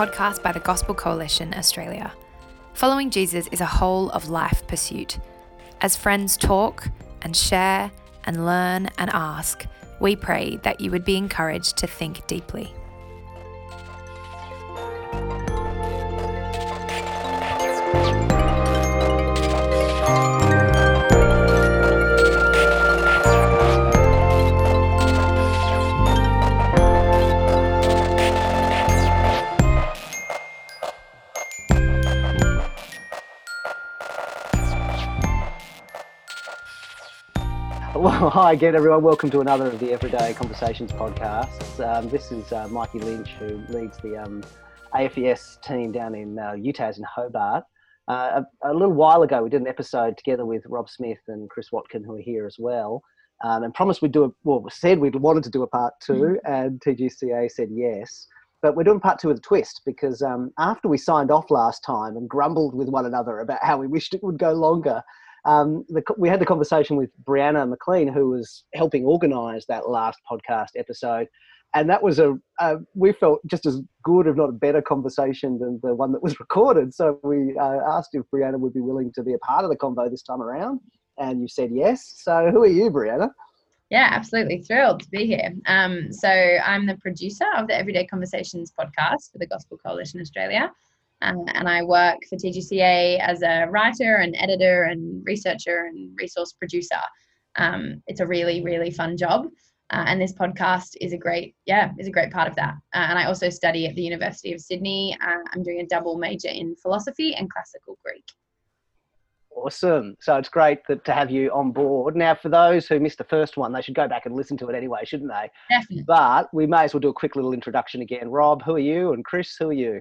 Podcast by the Gospel Coalition Australia. Following Jesus is a whole of life pursuit. As friends talk and share and learn and ask, we pray that you would be encouraged to think deeply. Hi again, everyone. Welcome to another of the Everyday Conversations podcasts. Um, this is uh, Mikey Lynch, who leads the um, AFES team down in uh, UTAS in Hobart. Uh, a, a, little while ago, we did an episode together with Rob Smith and Chris Watkin, who are here as well, um, and promised we'd do a well, said we wanted to do a part 2 mm. and TGCA said yes. But we're doing part two with a twist because um, after we signed off last time and grumbled with one another about how we wished it would go longer, um, the, we had the conversation with Brianna McLean, who was helping organise that last podcast episode, and that was a, we felt just as good, if not a better, conversation than the one that was recorded. So we uh, asked if Brianna would be willing to be a part of the convo this time around, and you said yes. So who are you, Brianna? Yeah, absolutely thrilled to be here. Um, so I'm the producer of the Everyday Conversations podcast for the Gospel Coalition Australia. Uh, and I work for TGCA as a writer and editor and researcher and resource producer. Um, it's a really, really fun job. Uh, and this podcast is a great, yeah, is a great part of that. Uh, and I also study at the University of Sydney. Uh, I'm doing a double major in philosophy and classical Greek. Awesome. So it's great that, to have you on board. Now, for those who missed the first one, they should go back and listen to it anyway, shouldn't they? Definitely. But we may as well do a quick little introduction again. Rob, who are you? And Chris, who are you?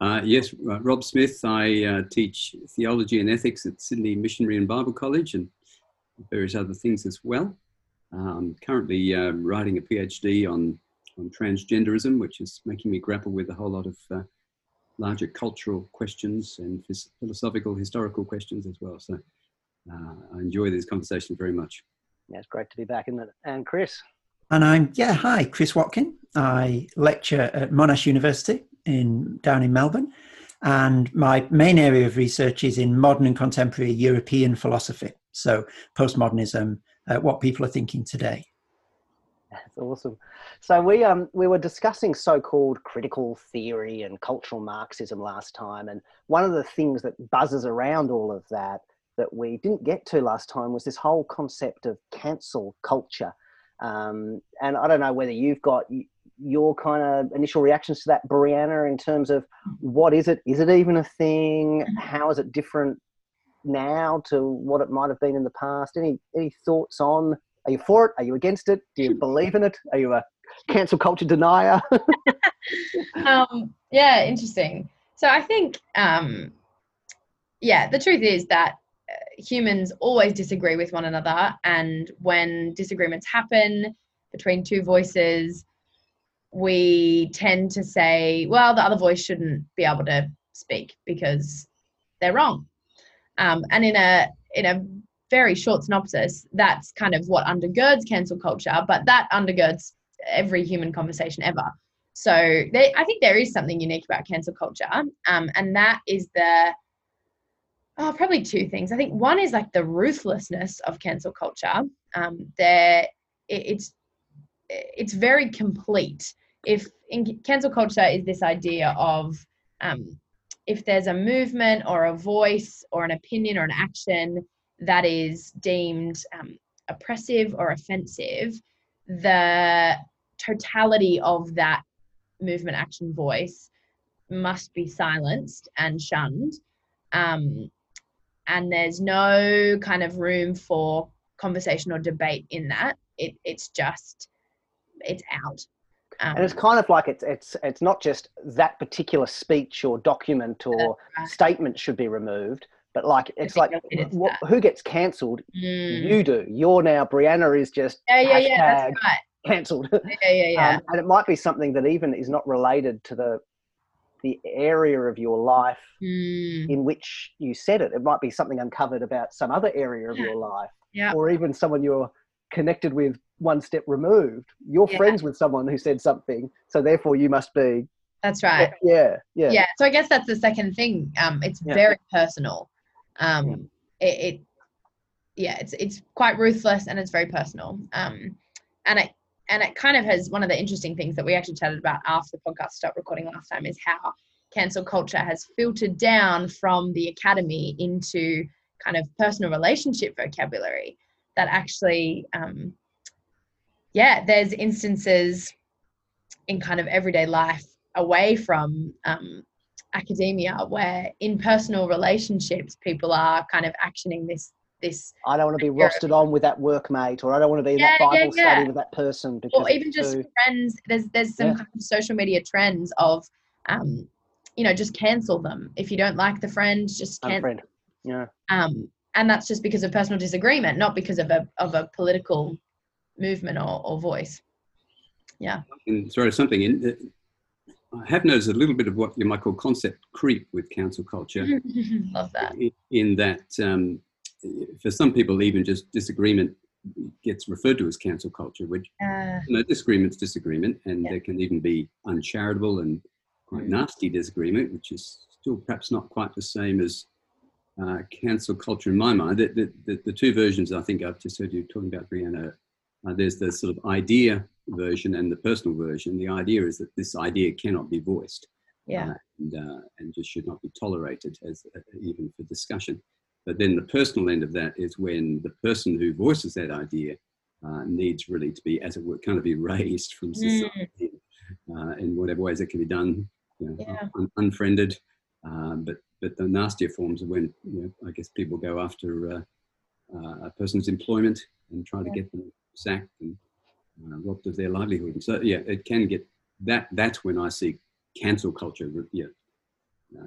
Uh, yes, uh, Rob Smith. I uh, teach theology and ethics at Sydney Missionary and Bible College and various other things as well. I'm currently um, writing a PhD on, on transgenderism, which is making me grapple with a whole lot of uh, larger cultural questions and philosophical, historical questions as well. So uh, I enjoy this conversation very much. Yeah, it's great to be back, isn't it? And Chris. And I'm, yeah, hi, Chris Watkin. I lecture at Monash University in down in Melbourne, and my main area of research is in modern and contemporary European philosophy. So postmodernism, uh, what people are thinking today. That's awesome. So we um we were discussing so-called critical theory and cultural Marxism last time, and one of the things that buzzes around all of that that we didn't get to last time was this whole concept of cancel culture. Um, and I don't know whether you've got your kind of initial reactions to that, Brianna, in terms of what is it? Is it even a thing? How is it different now to what it might have been in the past? Any any thoughts on? Are you for it? Are you against it? Do you believe in it? Are you a cancel culture denier? um, yeah, interesting. So I think, um, yeah, the truth is that uh, humans always disagree with one another, and when disagreements happen between two voices, we tend to say, well, the other voice shouldn't be able to speak because they're wrong. Um, and in a in a very short synopsis, that's kind of what undergirds cancel culture, but that undergirds every human conversation ever. So they, I think there is something unique about cancel culture, um, and that is the oh, probably two things. I think one is like the ruthlessness of cancel culture. Um, there, it, it's it's very complete. If in cancel culture is this idea of um, if there's a movement or a voice or an opinion or an action that is deemed um, oppressive or offensive, the totality of that movement, action, voice must be silenced and shunned. Um, and there's no kind of room for conversation or debate in that. It, it's just it's out. Um, and it's kind of like it's it's it's not just that particular speech or document or right. statement should be removed, but like it's like what, who gets cancelled? Mm. You do. You're now Brianna is just yeah yeah yeah that's right. cancelled. Yeah yeah yeah. Um, and it might be something that even is not related to the the area of your life mm. in which you said it. It might be something uncovered about some other area of yeah. your life, yeah. or even someone you're connected with one step removed. You're Yeah. friends with someone who said something, so therefore you must be. That's right. Yeah, yeah. yeah so i guess that's the second thing um it's Yeah. very personal um it, it yeah it's it's quite ruthless and it's very personal um and it and it kind of has one of the interesting things that we actually chatted about after the podcast stopped recording last time is how cancel culture has filtered down from the academy into kind of personal relationship vocabulary that actually um yeah there's instances in kind of everyday life away from um, academia where in personal relationships people are kind of actioning this this I don't want to be rostered on with that workmate, or I don't want to be in that Yeah, yeah, Bible yeah. study with that person. Because or even just too- friends there's there's some kind of social media trends of um you know just cancel them if you don't like the friend just cancel unfriend. Yeah. um and that's just because of personal disagreement not because of a of a political movement or, or voice yeah And throw something in. uh, I have noticed a little bit of what you might call concept creep with cancel culture. love that i- in that um, for some people even just disagreement gets referred to as cancel culture which uh, you know disagreement's disagreement and Yeah. there can even be uncharitable and quite Mm. nasty disagreement which is still perhaps not quite the same as uh, cancel culture in my mind the, the, the, the two versions i think i've just heard you talking about brianna uh, there's the sort of idea version and the personal version the idea is that this idea cannot be voiced yeah uh, and, uh, and just should not be tolerated as uh, even for discussion. But then the personal end of that is when the person who voices that idea uh, needs really to be, as it were, kind of erased from society uh, in whatever ways it can be done, you know, Yeah. un- unfriended. Um, but but the nastier forms are when you know, I guess people go after uh, uh, a person's employment and try to get them sacked and uh, robbed of their livelihood. And so yeah, it can get that. That's when I see cancel culture, yeah, uh,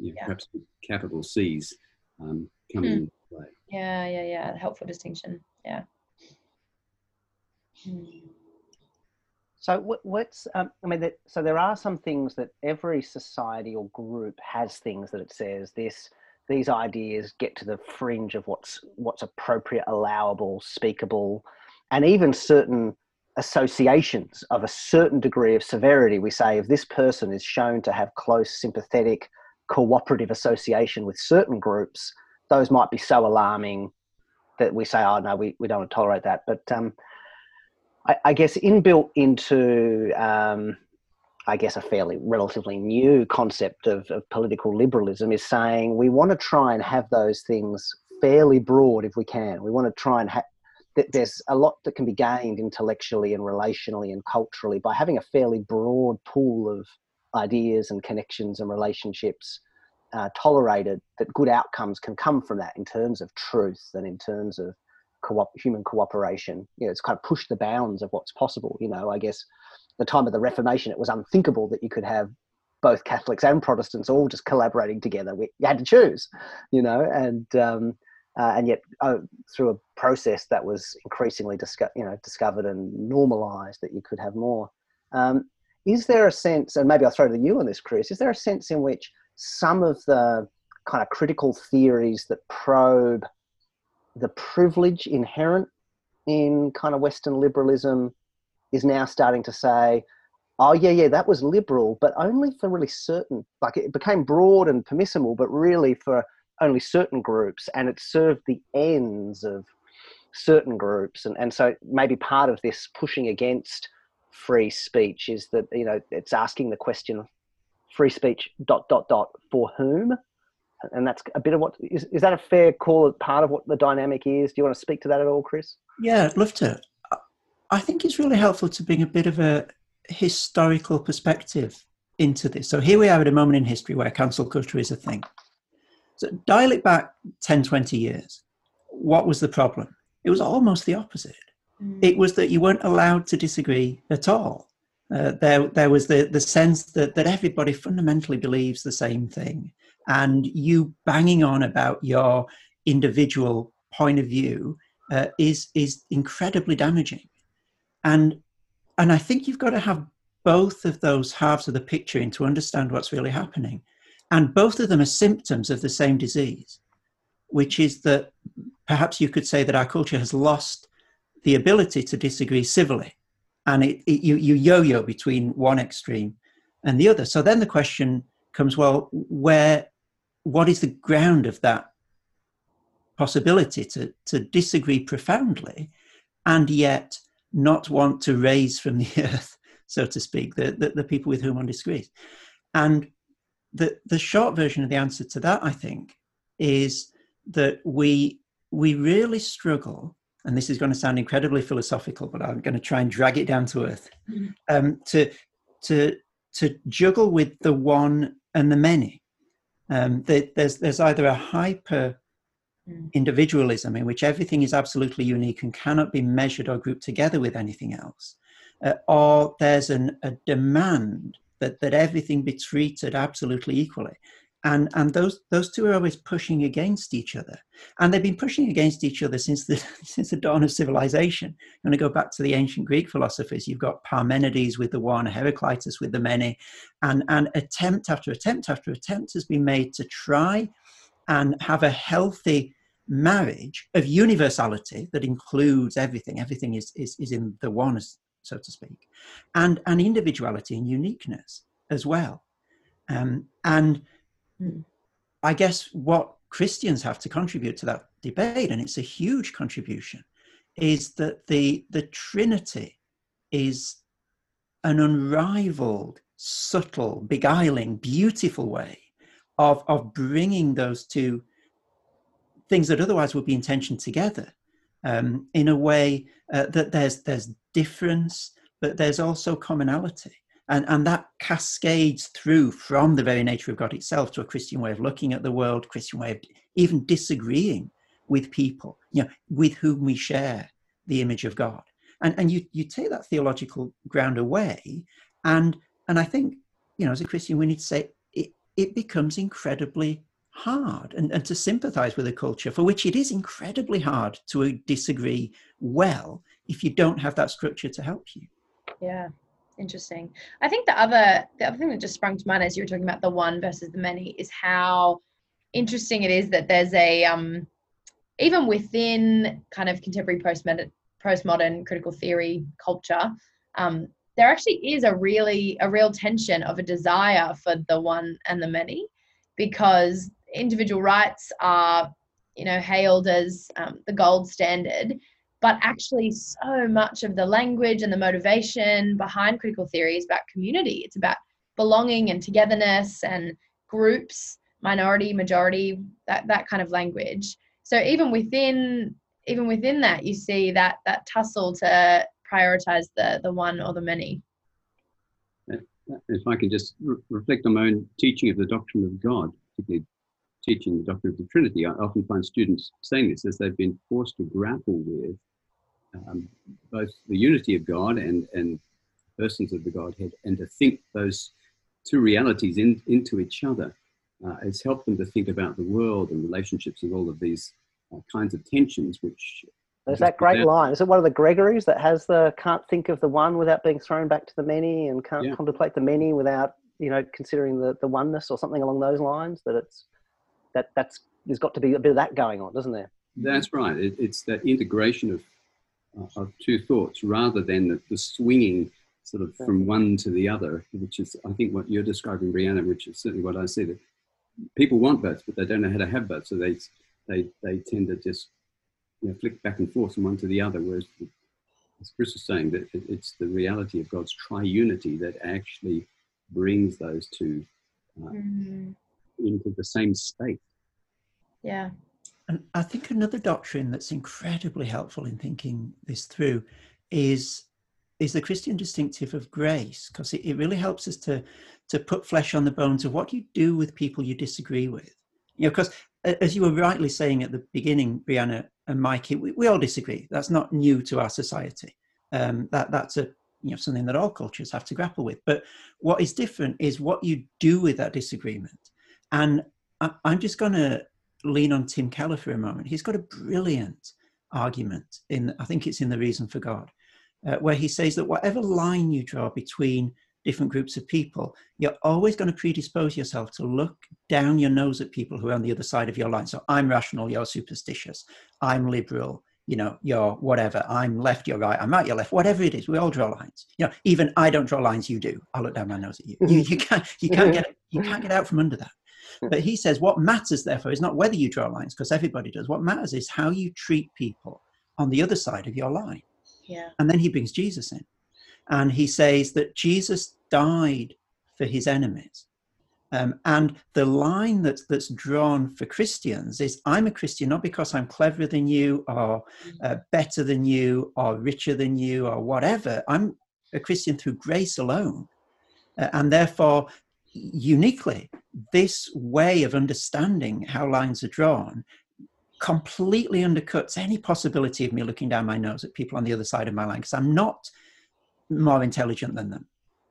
yeah, Yeah. perhaps with capital C's um, coming Hmm. into play. Yeah, yeah, yeah. Helpful distinction. Yeah. Hmm. So what, what's um, I mean, that, so there are some things that every society or group has things that it says this these ideas get to the fringe of what's what's appropriate, allowable, speakable, and even certain associations of a certain degree of severity. We say if this person is shown to have close, sympathetic, cooperative association with certain groups, those might be so alarming that we say, oh no, we, we don't want to tolerate that. But um, I, I guess inbuilt into, um, I guess, a fairly relatively new concept of, of political liberalism is saying we want to try and have those things fairly broad if we can. We want to try and have. There's a lot that can be gained intellectually and relationally and culturally by having a fairly broad pool of ideas and connections and relationships uh, tolerated. That good outcomes can come from that in terms of truth and in terms of co- human cooperation. You know, it's kind of pushed the bounds of what's possible. You know, I guess the time of the Reformation, it was unthinkable that you could have both Catholics and Protestants all just collaborating together. We, you had to choose, you know, and um, uh, and yet oh, through a process that was increasingly disco- you know discovered and normalised that you could have more. Um, is there a sense, and maybe I'll throw to you on this, Chris? Is there a sense in which some of the kind of critical theories that probe the privilege inherent in kind of Western liberalism is now starting to say, oh, yeah, yeah, that was liberal, but only for really certain, like it became broad and permissible, but really for only certain groups, and it served the ends of certain groups. And, and so maybe part of this pushing against free speech is that, you know, it's asking the question free speech dot dot dot for whom and that's a bit of what is, is that a fair call part of what the dynamic is do you want to speak to that at all chris Yeah, I'd love to. I- think it's really helpful to bring a bit of a historical perspective into this. So here we are at a moment in history where cancel culture is a thing. So dial it back 10, 20 years. What was the problem? It was almost the opposite. Mm. It was that you weren't allowed to disagree at all. Uh, there, there was the, the sense that, that everybody fundamentally believes the same thing. And you banging on about your individual point of view uh, is, is incredibly damaging. And, and I think you've got to have both of those halves of the picture in to understand what's really happening. And both of them are symptoms of the same disease, which is that perhaps you could say that our culture has lost the ability to disagree civilly. And it, it, you, you yo yo between one extreme and the other. So then the question comes well, where, what is the ground of that possibility to, to disagree profoundly and yet not want to raise from the earth, so to speak, the, the, the people with whom one disagrees? And the, the short version of the answer to that, I think, is that we, we really struggle and this is going to sound incredibly philosophical, but I'm going to try and drag it down to earth, mm-hmm. um, to to to juggle with the one and the many. Um, there's there's either a hyper mm. individualism in which everything is absolutely unique and cannot be measured or grouped together with anything else, uh, or there's an, a demand that everything be treated absolutely equally. And and those those two are always pushing against each other. And they've been pushing against each other since the since the dawn of civilization. You want to go back to the ancient greek philosophers you've got parmenides with the one heraclitus with the many and and attempt after attempt after attempt has been made to try and have a healthy marriage of universality that includes everything. Everything is is, is in the one so to speak and and individuality and uniqueness as well um, and Mm. I guess what Christians have to contribute to that debate, and it's a huge contribution, is that the, the Trinity is an unrivaled, subtle, beguiling, beautiful way of, of bringing those two things that otherwise would be in tension together um, in a way uh, that there's, there's difference, but there's also commonality and, and that cascades through from the very nature of God itself to a Christian way of looking at the world, Christian way of even disagreeing with people, you know, with whom we share the image of God. And, and you, you take that theological ground away, and, and I think, you know, as a Christian, we need to say it, it becomes incredibly hard and, and to sympathize with a culture for which it is incredibly hard to disagree well if you don't have that structure to help you. Yeah, interesting. I think the other the other thing that just sprung to mind as you were talking about the one versus the many is how interesting it is that there's a um even within kind of contemporary postmodern postmodern critical theory culture, um, there actually is a really a real tension of a desire for the one and the many, because individual rights are you know hailed as um, the gold standard but actually so much of the language and the motivation behind critical theory is about community. It's about belonging and togetherness and groups minority majority that that kind of language. So even within even within that you see that that tussle to prioritize the the one or the many. If i can just re- reflect on my own teaching of the doctrine of god particularly teaching the doctrine of the trinity i often find students saying this as they've been forced to grapple with um, both the unity of God and, and persons of the Godhead, and to think those two realities in, into each other uh, has helped them to think about the world and relationships and all of these uh, kinds of tensions, which there's that great without, line. Is it one of the Gregories that has the can't think of the one without being thrown back to the many and can't yeah. contemplate the many without, you know, considering the, the oneness or something along those lines? That it's that that's there's got to be a bit of that going on, doesn't there? That's right. It, it's that integration of of two thoughts rather than the, the, swinging sort of from one to the other, which is, I think, what you're describing, Brianna, which is certainly what I see. That people want both, but they don't know how to have both, so they they they tend to just you know, flick back and forth from one to the other. Whereas, the, as Chris was saying, that it's the reality of God's triunity that actually brings those two uh, mm-hmm. Into the same space. Yeah, and I think another doctrine that's incredibly helpful in thinking this through is is the Christian distinctive of grace, because it, it really helps us to to put flesh on the bones of what you do with people you disagree with. You know, because as you were rightly saying at the beginning, Brianna and Mikey, we, we all disagree. That's not new to our society. Um, that that's a you know something that all cultures have to grapple with. But what is different is what you do with that disagreement. And I, I'm just going to lean on Tim Keller for a moment. He's got a brilliant argument in, I think it's in The Reason for God, uh, where he says that whatever line you draw between different groups of people, you're always going to predispose yourself to look down your nose at people who are on the other side of your line. So I'm rational, you're superstitious. I'm liberal, you know, you're whatever. I'm left, you're right. I'm right, you're left. Whatever it is, we all draw lines. You know, even I don't draw lines. You do. I look down my nose at you. You, you can't. You can't get. You can't get out from under that. But he says what matters, therefore, is not whether you draw lines, because everybody does. What matters is how you treat people on the other side of your line. Yeah. And then he brings Jesus in, and he says that Jesus died for his enemies. Um, and the line that's, that's drawn for Christians is I'm a Christian not because I'm cleverer than you or uh, better than you or richer than you or whatever. I'm a Christian through grace alone. Uh, and therefore, uniquely, this way of understanding how lines are drawn completely undercuts any possibility of me looking down my nose at people on the other side of my line because I'm not more intelligent than them.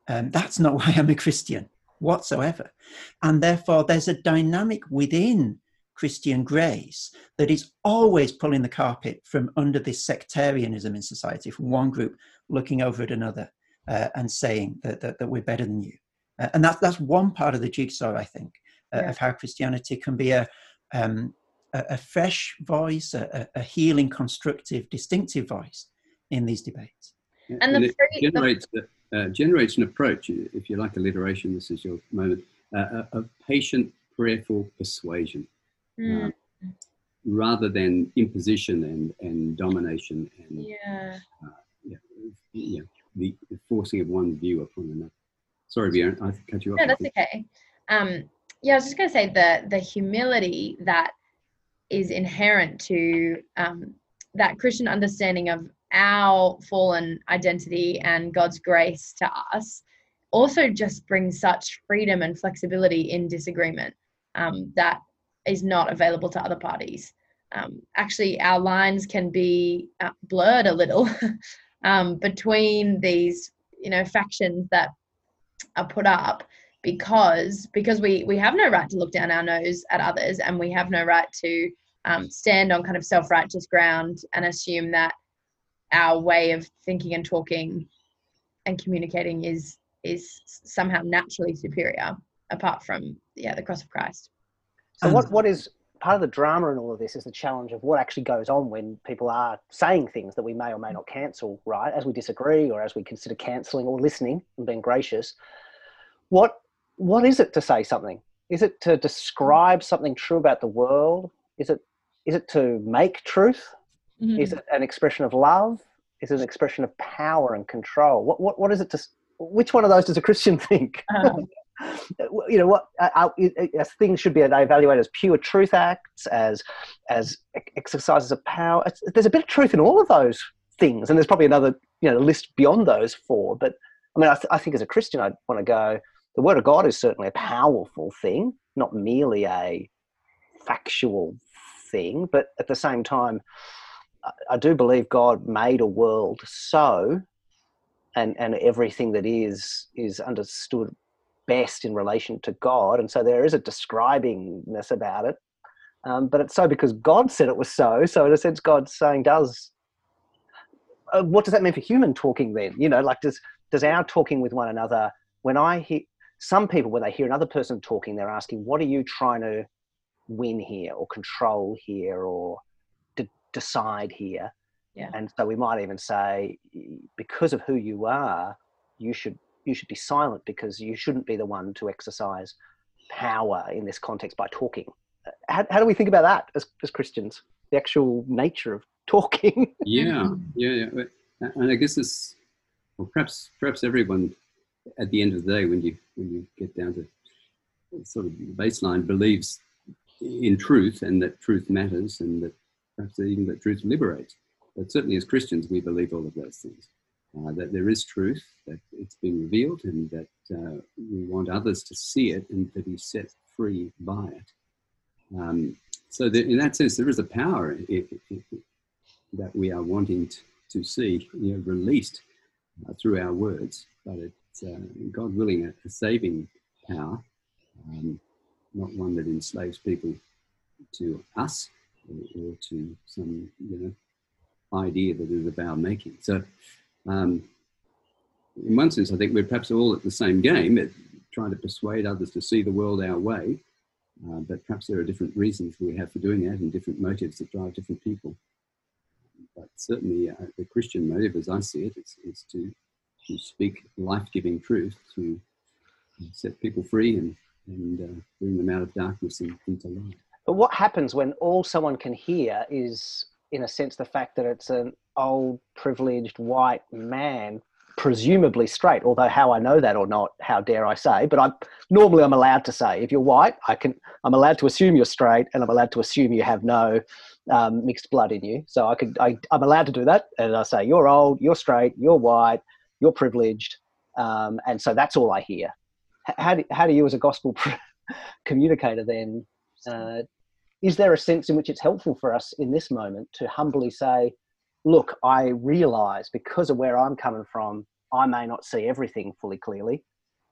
Um, that's not why I'm a Christian whatsoever. And therefore, there's a dynamic within Christian grace that is always pulling the carpet from under this sectarianism in society, from one group looking over at another uh, and saying that, that, that, we're better than you. Uh, and that's, that's one part of the jigsaw, I think, uh, yeah. of how Christianity can be a, um, a, a, fresh voice, a, a, healing, constructive, distinctive voice in these debates. And, and the, it generates the, uh, generates an approach, if you like alliteration, this is your moment, uh, of patient, prayerful persuasion. Mm. Uh, rather than imposition and, and domination and yeah. Uh, yeah, yeah, the, the, forcing of one view upon another. Sorry, Bjorn, I cut you off. No, that's okay. Um, yeah, I was just going to say the the humility that is inherent to um, that Christian understanding of our fallen identity and God's grace to us also just brings such freedom and flexibility in disagreement um, that is not available to other parties. Um, actually, our lines can be uh, blurred a little um, between these, you know, factions that are put up because because we we have no right to look down our nose at others and we have no right to um, stand on kind of self-righteous ground and assume that our way of thinking and talking and communicating is is somehow naturally superior apart from yeah the cross of christ. So what what is part of the drama in all of this is the challenge of what actually goes on when people are saying things that we may or may not cancel right as we disagree or as we consider cancelling or listening and being gracious what what is it to say something is it to describe something true about the world is it is it to make truth Mm-hmm. Is it an expression of love? Is it an expression of power and control? What, what, what is it to, which one of those does a Christian think? Um. you know what uh, uh, things should be evaluated as pure truth acts as as exercises of power. It's, there's a bit of truth in all of those things and there's probably another you know list beyond those four but i mean i, th- I think as a christian i want to go the word of god is certainly a powerful thing not merely a factual thing but at the same time I do believe God made a world so, and and everything that is is understood best in relation to God, and so there is a describingness about it. Um, but it's so because God said it was so. So in a sense, God's saying does. Uh, what does that mean for human talking then? You know, like does does our talking with one another? When I hear some people, when they hear another person talking, they're asking, "What are you trying to win here, or control here, or decide here. Yeah. And so we might even say, because of who you are, you should you should be silent because you shouldn't be the one to exercise power in this context by talking. How, how do we think about that as, as Christians? The actual nature of talking. yeah, yeah, yeah. Uh, and I guess it's well, perhaps perhaps everyone at the end of the day, when you when you get down to sort of baseline, believes in truth and that truth matters and that perhaps even that truth liberates. But certainly as Christians, we believe all of those things. Uh, that there is truth, that it's been revealed, and that uh, we want others to see it and to be set free by it. Um, so that in that sense, there is a power that we are wanting to, to see you know, released uh, through our words, but it's uh, God willing a, a saving power, um, not one that enslaves people to us, or, to some you know idea that is of our making. So, um, in one sense, I think we're perhaps all at the same game, at trying to persuade others to see the world our way. Uh, but perhaps there are different reasons we have for doing that and different motives that drive different people. but certainly uh, the Christian motive, as I see it, is, is to, to speak life-giving truth, to set people free and, and uh, bring them out of darkness and into light. But what happens when all someone can hear is, in a sense, the fact that it's an old, privileged white man, presumably straight? Although how I know that or not, how dare I say? But I normally I'm allowed to say if you're white, I can. I'm allowed to assume you're straight, and I'm allowed to assume you have no um, mixed blood in you. So I could. I, I'm allowed to do that, and I say you're old, you're straight, you're white, you're privileged, um, and so that's all I hear. How do, how do you, as a gospel communicator, then uh, is there a sense in which it's helpful for us in this moment to humbly say, look, I realize because of where I'm coming from, I may not see everything fully clearly.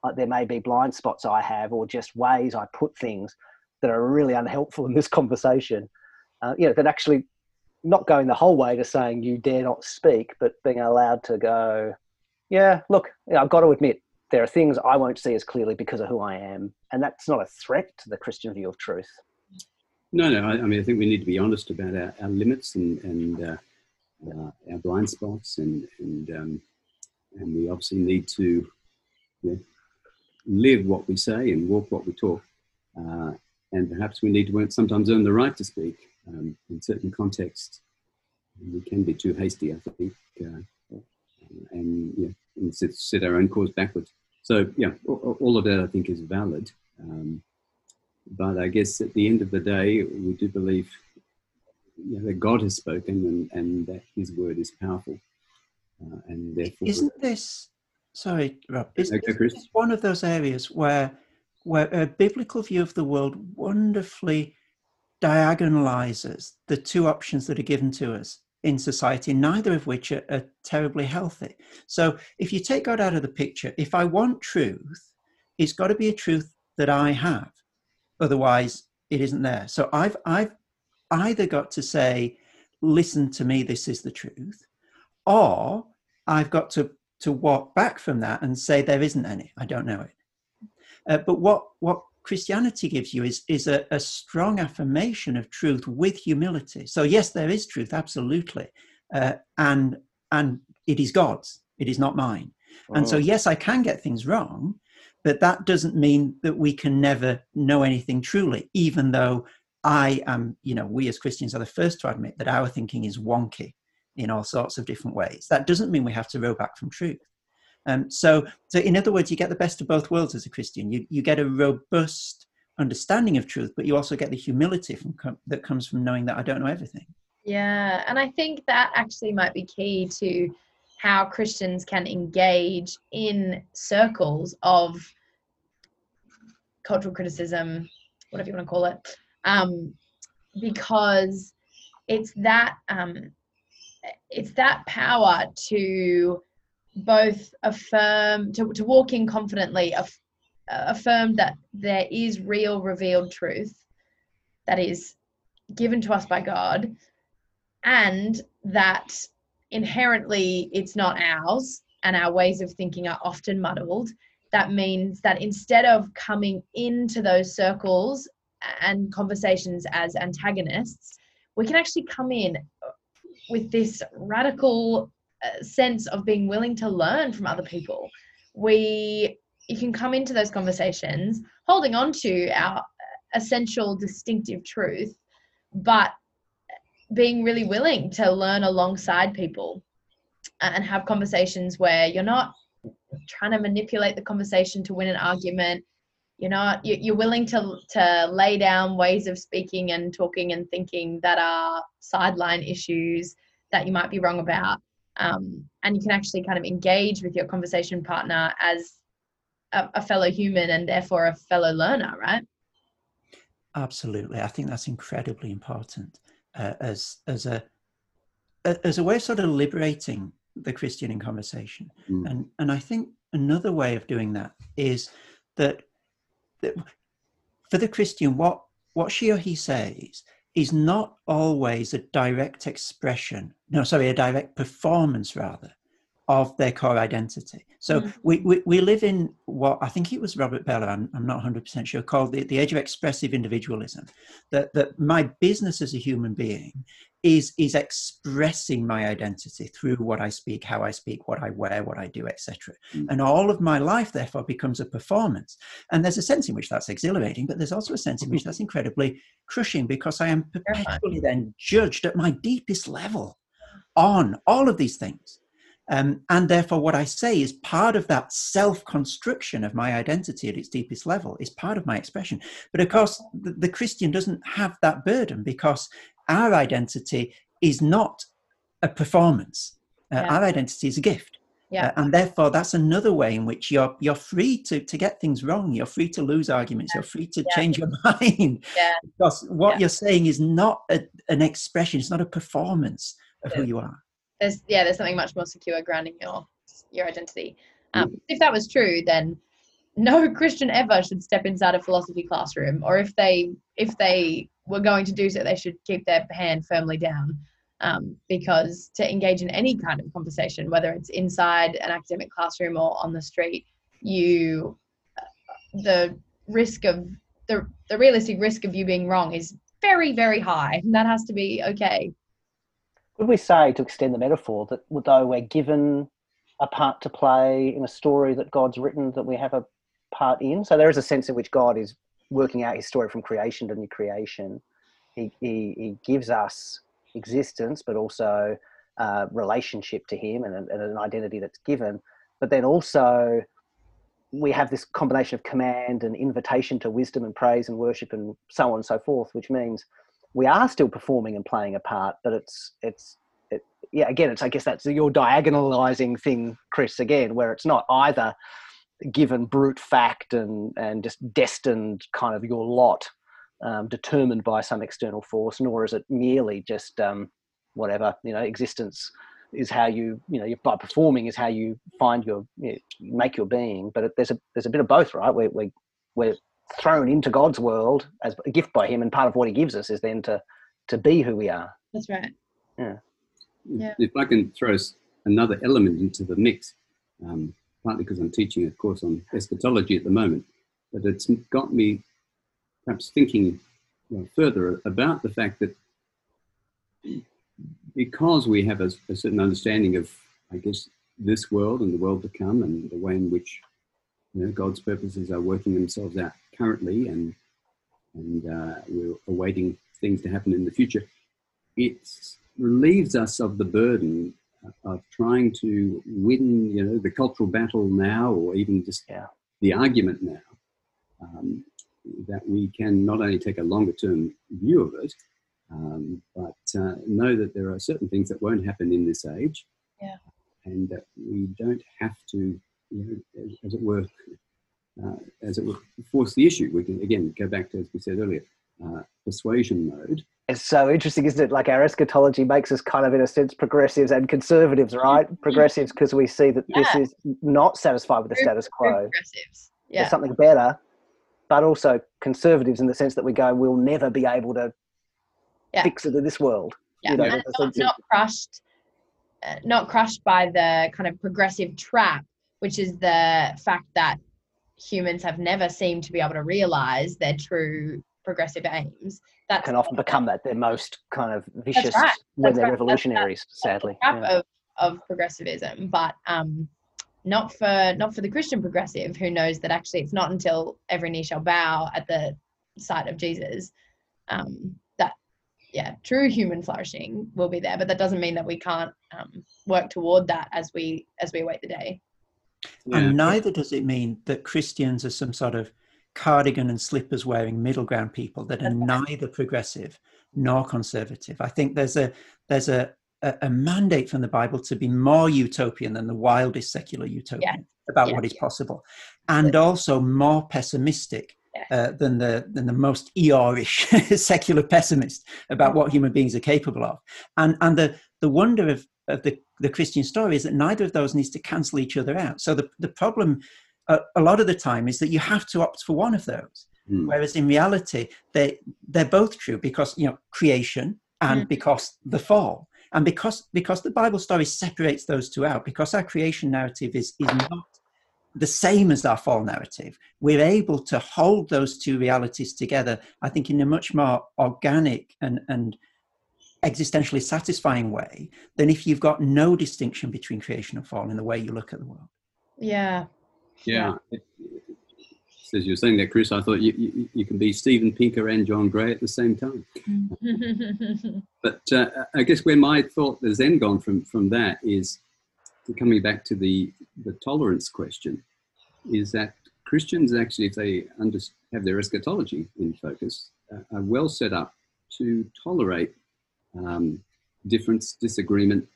Like there may be blind spots I have, or just ways I put things that are really unhelpful in this conversation. Uh, you know, that actually not going the whole way to saying you dare not speak, but being allowed to go, yeah, look, you know, I've got to admit, there are things I won't see as clearly because of who I am. And that's not a threat to the Christian view of truth. No, no. I, I mean, I think we need to be honest about our, our limits and, and uh, uh, our blind spots, and and um, and we obviously need to you know, live what we say and walk what we talk. Uh, and perhaps we need to sometimes earn the right to speak um, in certain contexts. We can be too hasty, I think, uh, and, know, and our own course backwards. So, yeah, all, all of that I think is valid. Um, but I guess at the end of the day, we do believe you know, that God has spoken and, and that His word is powerful, uh, and therefore. Isn't this sorry, Rob? Is, okay, this one of those areas where where a biblical view of the world wonderfully diagonalizes the two options that are given to us in society, neither of which are, are terribly healthy. So, if you take God out of the picture, if I want truth, it's got to be a truth that I have Otherwise, it isn't there. So I've I've either got to say, listen to me, this is the truth, or I've got to to walk back from that and say there isn't any. I don't know it. Uh, but what what Christianity gives you is is a, a, strong affirmation of truth with humility. So yes, there is truth, absolutely, uh, and and it is God's. It is not mine. Oh. And so oh. yes, I can get things wrong, but that doesn't mean that we can never know anything truly, even though I am, you know, we as Christians are the first to admit that our thinking is wonky in all sorts of different ways. That doesn't mean we have to row back from truth. Um, so, so in other words, you get the best of both worlds as a Christian. You, you get a robust understanding of truth, but you also get the humility from that comes from knowing that I don't know everything. Yeah, and I think that actually might be key to how Christians can engage in circles of cultural criticism, whatever you want to call it, um, because it's that um, it's that power to both affirm to, to walk in confidently aff- affirm that there is real revealed truth that is given to us by god and that inherently it's not ours and our ways of thinking are often muddled. That means that instead of coming into those circles and conversations as antagonists we can actually come in with this radical uh, sense of being willing to learn from other people. We you can come into those conversations holding on to our essential distinctive truth but being really willing to learn alongside people and have conversations where you're not trying to manipulate the conversation to win an argument. You're not you're willing to to lay down ways of speaking and talking and thinking that are sideline issues that you might be wrong about. Um, and you can actually kind of engage with your conversation partner as a, a fellow human and therefore a fellow learner right? Absolutely. I think that's incredibly important uh, as as a as a way of sort of liberating the Christian in conversation. Mm. And and I think another way of doing that is that, that for the Christian, what what she or he says is not always a direct expression. No, sorry, a direct performance rather of their core identity. So mm. we, we, we, live in what I think it was Robert Bellah, I'm, I'm not 100% sure, called the, the age of expressive individualism. That, that my business as a human being is is expressing my identity through what I speak, how I speak, what I wear, what I do, etc. Mm. And all of my life, therefore, becomes a performance. And there's a sense in which that's exhilarating, but there's also a sense in which that's incredibly crushing because I am perpetually then judged at my deepest level on all of these things. Um, and therefore, what I say is part of that self construction of my identity at its deepest level, is part of my expression. But of course, the, the Christian doesn't have that burden because our identity is not a performance. Uh, Yeah. Our identity is a gift. Yeah. Uh, and therefore, that's another way in which you're you're free to to get things wrong. You're free to lose arguments. You're free to Yeah. change your mind. Yeah. Because what you're saying is not a, an expression. It's not a performance of who you are. There's yeah there's something much more secure grounding your your identity. Um, if that was true then no christian ever should step inside a philosophy classroom or if they if they were going to do so they should keep their hand firmly down um, because to engage in any kind of conversation whether it's inside an academic classroom or on the street you the risk of the the realistic risk of you being wrong is very very high. And that has to be okay Would we say, to extend the metaphor, that though we're given a part to play in a story that God's written, that we have a part in? So there is a sense in which God is working out his story from creation to new creation. He, he, he gives us existence, but also uh, relationship to him and, and an identity that's given. But then also, we have this combination of command and invitation to wisdom and praise and worship and so on and so forth, which means we are still performing and playing a part, but it's it's it, yeah. Again, it's I guess that's your diagonalizing thing, Chris. Again, where it's not either given brute fact and and just destined kind of your lot um, determined by some external force, nor is it merely just um, whatever you know existence is how you you know by performing is how you find your you know, make your being. But it, there's a there's a bit of both, right? We we we're thrown into God's world as a gift by Him, and part of what He gives us is then to to be who we are. that's right Yeah. If I can throw another element into the mix, um, partly because I'm teaching a course on eschatology at the moment, but it's got me perhaps thinking you know, further about the fact that because we have a, a certain understanding of, I guess, this world and the world to come and the way in which you know, God's purposes are working themselves out currently and and uh, we're awaiting things to happen in the future. It relieves us of the burden of trying to win, you know, the cultural battle now, or even just Yeah. the argument now. Um, that we can not only take a longer term view of it, um, but uh, know that there are certain things that won't happen in this age, Yeah. and that we don't have to, you know, as, as it were, uh, as it were, force the issue. We can again go back to as we said earlier, uh, persuasion mode. It's so interesting, isn't it? Like our eschatology makes us kind of, in a sense, progressives and conservatives, right? Progressives because we see that this is not satisfied with the True- status quo. progressives There's something better, but also conservatives in the sense that we go, we'll never be able to Yeah. fix it in this world. yeah you know, and not, not crushed uh, not crushed by the kind of progressive trap which is the fact that humans have never seemed to be able to realize their true progressive aims That Can often become that their most kind of vicious right. when they're right. That's- revolutionaries, sadly. trap Yeah. of, of progressivism but um not for not for the christian progressive who knows that actually it's not until every knee shall bow at the sight of jesus um that yeah true human flourishing will be there but that doesn't mean that we can't um, work toward that as we as we await the day And neither does it mean that Christians are some sort of cardigan and slippers wearing middle ground people that are neither progressive nor conservative. I think there's a there's a, a, a mandate from the Bible to be more utopian than the wildest secular utopian about Yeah. what is possible, and also more pessimistic uh, than the than the most Eeyorish secular pessimist about what human beings are capable of. And and the the wonder of of the, the Christian story is that neither of those needs to cancel each other out. So the, the problem uh, a lot of the time is that you have to opt for one of those. Hmm. Whereas in reality, they they're both true because you know creation and Mm. because the fall. And because because the Bible story separates those two out, because our creation narrative is is not the same as our fall narrative, we're able to hold those two realities together, I think, in a much more organic and and existentially satisfying way than if you've got no distinction between creation and fall in the way you look at the world. Yeah. Yeah. As you're saying that, Chris, I thought you, you, you, can be Steven Pinker and John Gray at the same time. but uh, I guess where my thought has then gone from, from that is coming back to the, the tolerance question, is that Christians actually, if they under, have their eschatology in focus, uh, are well set up to tolerate um, difference, disagreement,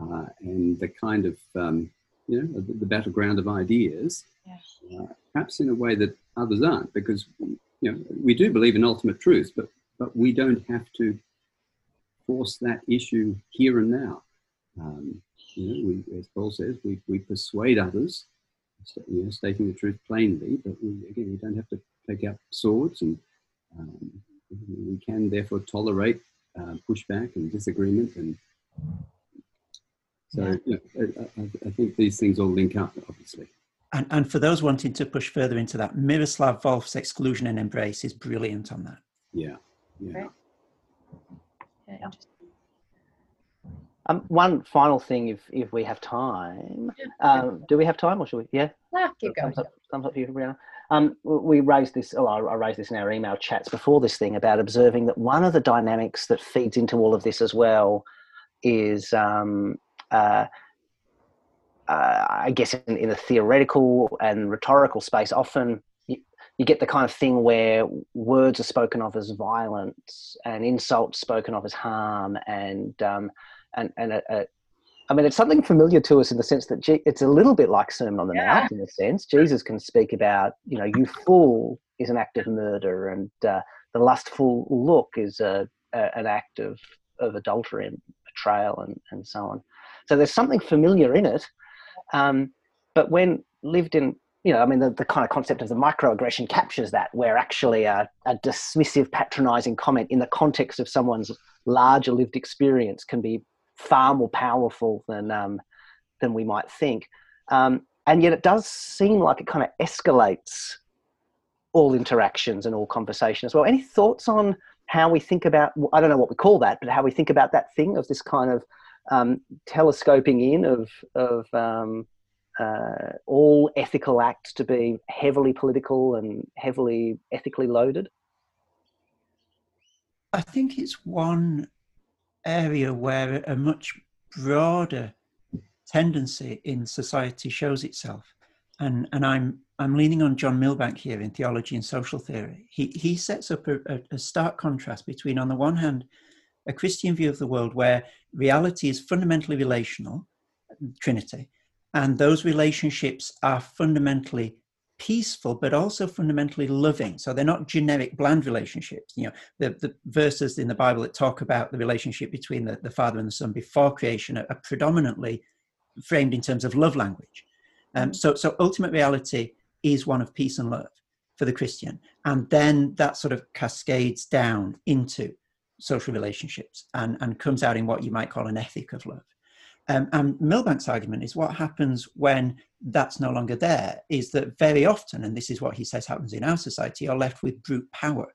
uh, and the kind of um, you know the, the, battleground of ideas, yeah. uh, perhaps in a way that others aren't, because you know we do believe in ultimate truth, but but we don't have to force that issue here and now. Um, you know, we, as Paul says, we, we persuade others, you know, stating the truth plainly, but we, again, we don't have to take out swords, and um, we can therefore tolerate uh, pushback and disagreement and so yeah. I, I, think these things all link up, obviously. And, and for those wanting to push further into that, Miroslav Volf's exclusion and embrace is brilliant on that. Yeah. Yeah. yeah um, one final thing, if if we have time, um, do we have time, or should we? Yeah. Ah, keep going. Thumbs up, thumbs up for you, Brianna. Um, we raised this, oh, I raised this in our email chats before this thing about observing that one of the dynamics that feeds into all of this as well is, um, uh, uh, I guess, in, in the theoretical and rhetorical space, often you, get the kind of thing where words are spoken of as violence and insults spoken of as harm and um, and and a, a I mean, it's something familiar to us in the sense that it's a little bit like Sermon on the yeah. Mount in a sense. Jesus can speak about, you know, you fool is an act of murder, and uh, the lustful look is a, a, an act of, of adultery and betrayal, and, and so on. So there's something familiar in it. Um, but when lived in, you know, I mean, the, the kind of concept of the microaggression captures that, where actually a, a dismissive, patronizing comment in the context of someone's larger lived experience can be far more powerful than um, than we might think. Um, and yet, it does seem like it kind of escalates all interactions and all conversation as well. Any thoughts on how we think about? I don't know what we call that, but how we think about that thing of this kind of um, telescoping in of of um, uh, all ethical acts to be heavily political and heavily ethically loaded? I think it's one area where a much broader tendency in society shows itself. And, and I'm, I'm leaning on John Milbank here in theology and social theory. He, he sets up a, a, a stark contrast between, on the one hand, a Christian view of the world where reality is fundamentally relational, Trinity, and those relationships are fundamentally peaceful but also fundamentally loving. So they're not generic bland relationships. You know the, the verses in the bible that talk about the relationship between the, the father and the son before creation are, are predominantly framed in terms of love language. Um, mm. so so ultimate reality is one of peace and love for the christian. And then that sort of cascades down into social relationships and and comes out in what you might call an ethic of love um, and Milbank's argument is what happens when that's no longer there is that very often, and this is what he says happens in our society, you're left with brute power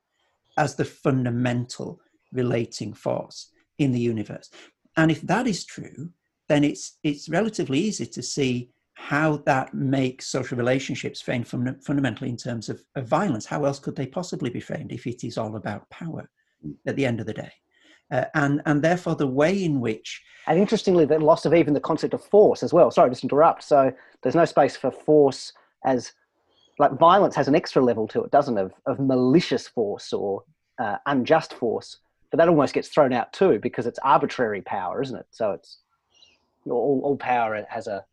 as the fundamental relating force in the universe. And if that is true, then it's it's relatively easy to see how that makes social relationships framed fun- fundamentally in terms of, of violence. How else could they possibly be framed if it is all about power at the end of the day? Uh, and and therefore the way in which and interestingly the loss of even the concept of force as well. Sorry just interrupt. So there's no space for force as like violence has an extra level to it doesn't of, of malicious force or uh, unjust force. But that almost gets thrown out too because it's arbitrary power isn't it? So it's all, all power has a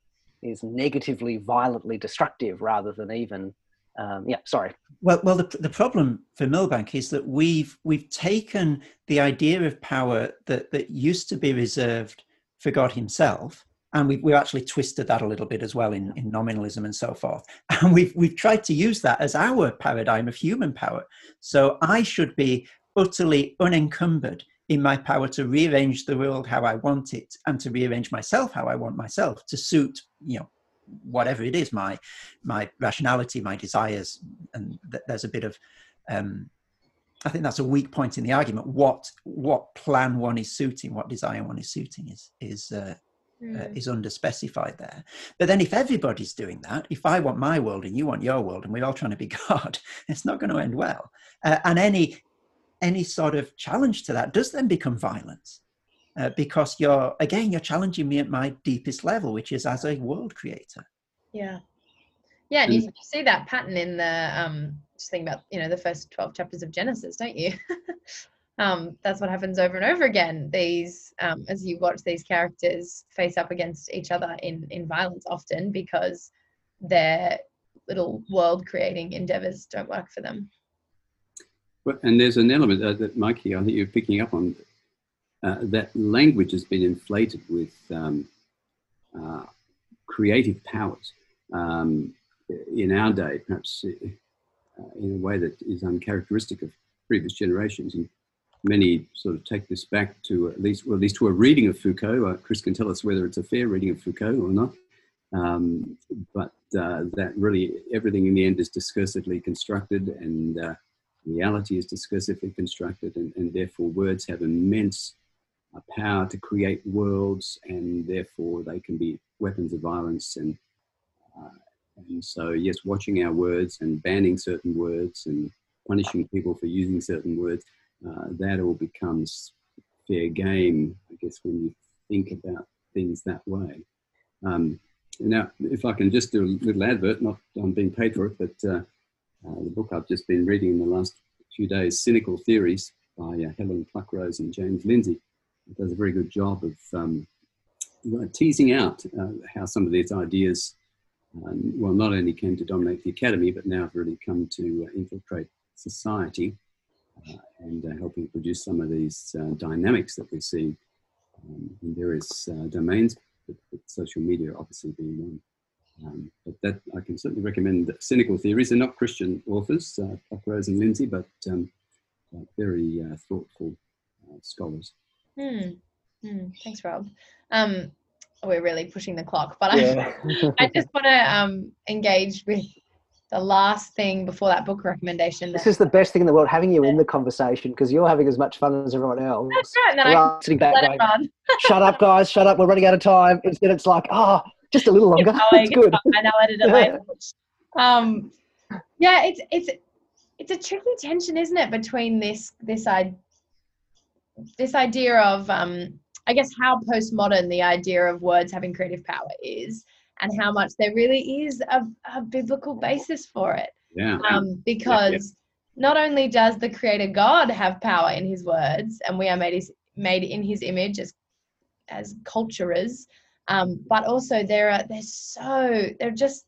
is negatively violently destructive rather than even um, yeah, sorry. Well, well, the, the problem for Milbank is that we've we've taken the idea of power that that used to be reserved for God Himself, and we've we've actually twisted that a little bit as well in, in nominalism and so forth. And we've we've tried to use that as our paradigm of human power. So I should be utterly unencumbered in my power to rearrange the world how I want it and to rearrange myself how I want myself to suit you know whatever it is my my rationality my desires and th- there's a bit of um, I think that's a weak point in the argument. What what plan one is suiting, what desire one is suiting, is is uh, mm. uh, hmm. is underspecified there. But then, if everybody's doing that, if I want my world and you want your world, and we're all trying to be God, it's not going to end well. Uh, and any any sort of challenge to that does then become violence, uh, because you're again you're challenging me at my deepest level, which is as a world creator. Yeah, yeah, and you, you see that pattern in the um, just think about you know the first 12 chapters of genesis don't you? Um, that's what happens over and over again. These um, as you watch these characters face up against each other in in violence often because their little world creating endeavors don't work for them. Well, and there's an element uh, that mikey i think you're picking up on uh, that language has been inflated with um, uh, creative powers um, in our day perhaps uh, in a way that is uncharacteristic of previous generations. And many sort of take this back to at least, well, at least to a reading of Foucault. Uh, Chris can tell us whether it's a fair reading of Foucault or not. Um, but uh, that really everything in the end is discursively constructed and uh, reality is discursively constructed and, and therefore words have immense uh, power to create worlds and therefore they can be weapons of violence and uh, and so, yes, watching our words and banning certain words and punishing people for using certain words, uh, that all becomes fair game, I guess, when you think about things that way. Um, now, if I can just do a little advert, not I'm being paid for it, but uh, uh, the book I've just been reading in the last few days, Cynical Theories by uh, Helen Pluckrose and James Lindsay, does a very good job of um, teasing out uh, how some of these ideas um, well, not only came to dominate the academy, but now have really come to uh, infiltrate society uh, and uh, helping produce some of these uh, dynamics that we see um, in various uh, domains, with, with, social media obviously being one. Um, but that I can certainly recommend cynical theories. They're not Christian authors, uh, Rose and Lindsay, but um, very thoughtful scholars. Hmm. Hmm. Thanks, Rob. Um, we're really pushing the clock, but yeah. I, I just want to um, engage with the last thing before that book recommendation. This is the best thing in the world, having you in the conversation because you're having as much fun as everyone else. That's right. And then I sitting back going, shut up, guys, shut up, we're running out of time. Instead, it's like, oh, just a little longer. That's good. And I'll edit it later. Um, yeah, it's it's it's a tricky tension, isn't it, between this this I this idea of um, I guess how postmodern the idea of words having creative power is, and how much there really is a, a biblical basis for it. Yeah. Um, because yeah, yeah. not only does the Creator God have power in His words, and we are made his, made in His image as as culturers, um, but also there are there's so they're just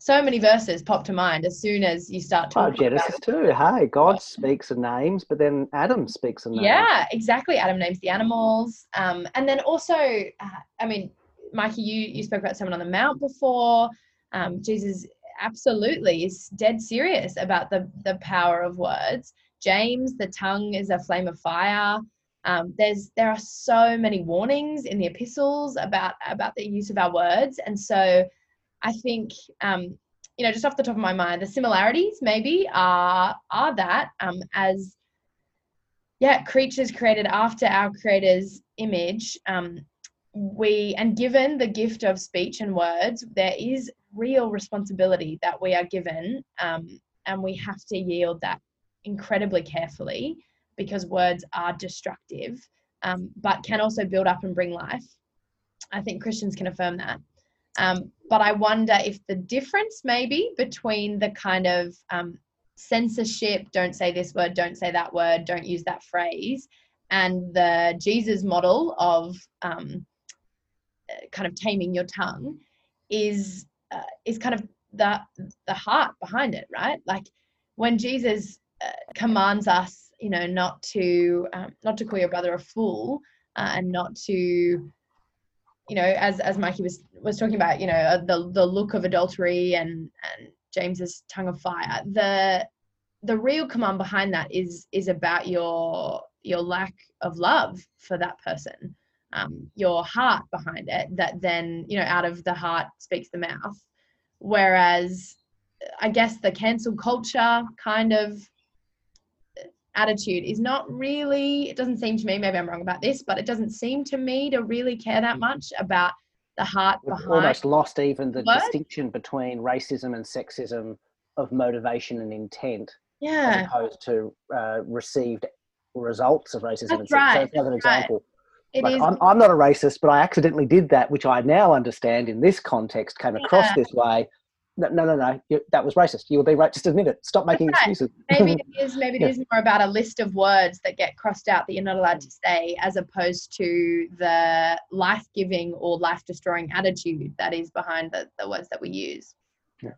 so many verses pop to mind as soon as you start talking. Oh, Genesis too. Hey, God speaks in names, but then Adam speaks in names. Yeah, exactly. Adam names the animals, um, and then also, uh, I mean, Mikey, you you spoke about Sermon on the Mount before. Um, Jesus absolutely is dead serious about the the power of words. James, the tongue is a flame of fire. Um, there's there are so many warnings in the epistles about about the use of our words, and so I think, um, you know, just off the top of my mind, the similarities maybe are are that um, as yeah, creatures created after our creator's image. Um, we and given the gift of speech and words, there is real responsibility that we are given, um, and we have to yield that incredibly carefully because words are destructive, um, but can also build up and bring life. I think Christians can affirm that. Um, but I wonder if the difference maybe between the kind of um, censorship, don't say this word, don't say that word, don't use that phrase, and the Jesus model of um, kind of taming your tongue is uh, is kind of the the heart behind it, right? Like when Jesus uh, commands us, you know, not to um, not to call your brother a fool uh, and not to you know, as as Mikey was was talking about, you know, uh, the the look of adultery and and James's tongue of fire. The the real command behind that is is about your your lack of love for that person, um, your heart behind it. That then you know, out of the heart speaks the mouth. Whereas, I guess the cancel culture kind of attitude is not really, it doesn't seem to me, maybe I'm wrong about this, but it doesn't seem to me to really care that much about the heart We've behind almost lost even the distinction between racism and sexism of motivation and intent yeah as opposed to uh, received results of racism and That's sexism. right, So as an that's right. example, it like I'm, I'm not a racist, but I accidentally did that, which I now understand in this context came across Yeah. this way. No, no, no, no. You, that was racist. You were be right. Just admit it. Stop making right. excuses. maybe it is maybe it Yeah. is more about a list of words that get crossed out that you're not allowed to mm. say as opposed to the life-giving or life-destroying attitude that is behind the, the words that we use Yeah.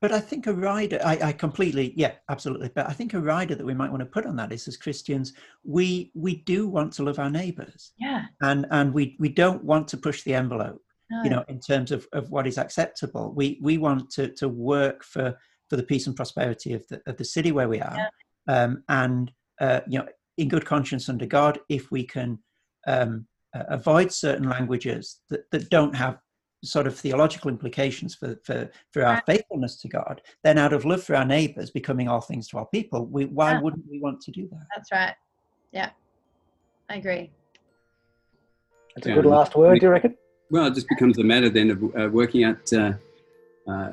But I think a rider, I, I completely, yeah, absolutely. But I think a rider that we might want to put on that is as Christians, we we do want to love our neighbours, yeah and and we we don't want to push the envelope, no. you know, in terms of, of what is acceptable. We we want to to work for for the peace and prosperity of the of the city where we are, um, and uh, you know, in good conscience under God, if we can um, uh, avoid certain languages that, that don't have sort of theological implications for, for, for our Right. faithfulness to God, then out of love for our neighbours, becoming all things to our people, we, why Yeah. wouldn't we want to do that? that's right yeah i agree That's a good last word, do you reckon? Well, it just becomes a matter then of uh, working out, uh, uh,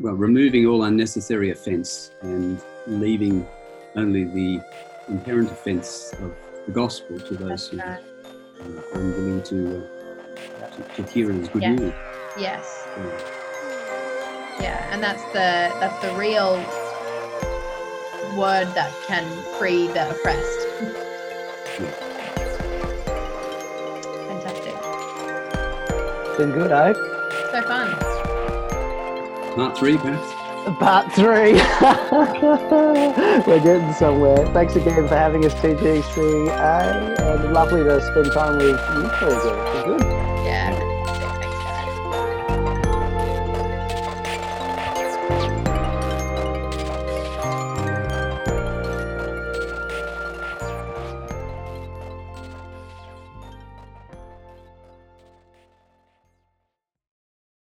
well, removing all unnecessary offence and leaving only the inherent offence of the gospel to those who uh, are unwilling to, uh, to, to hear it as good Yeah. news. yes Yeah. yeah and that's the that's the real word that can free the oppressed fantastic Been good, eh? so fun Part three, perhaps. Part three. We're getting somewhere. Thanks again for having us, TGCA, and lovely to spend time with you two. It's been good.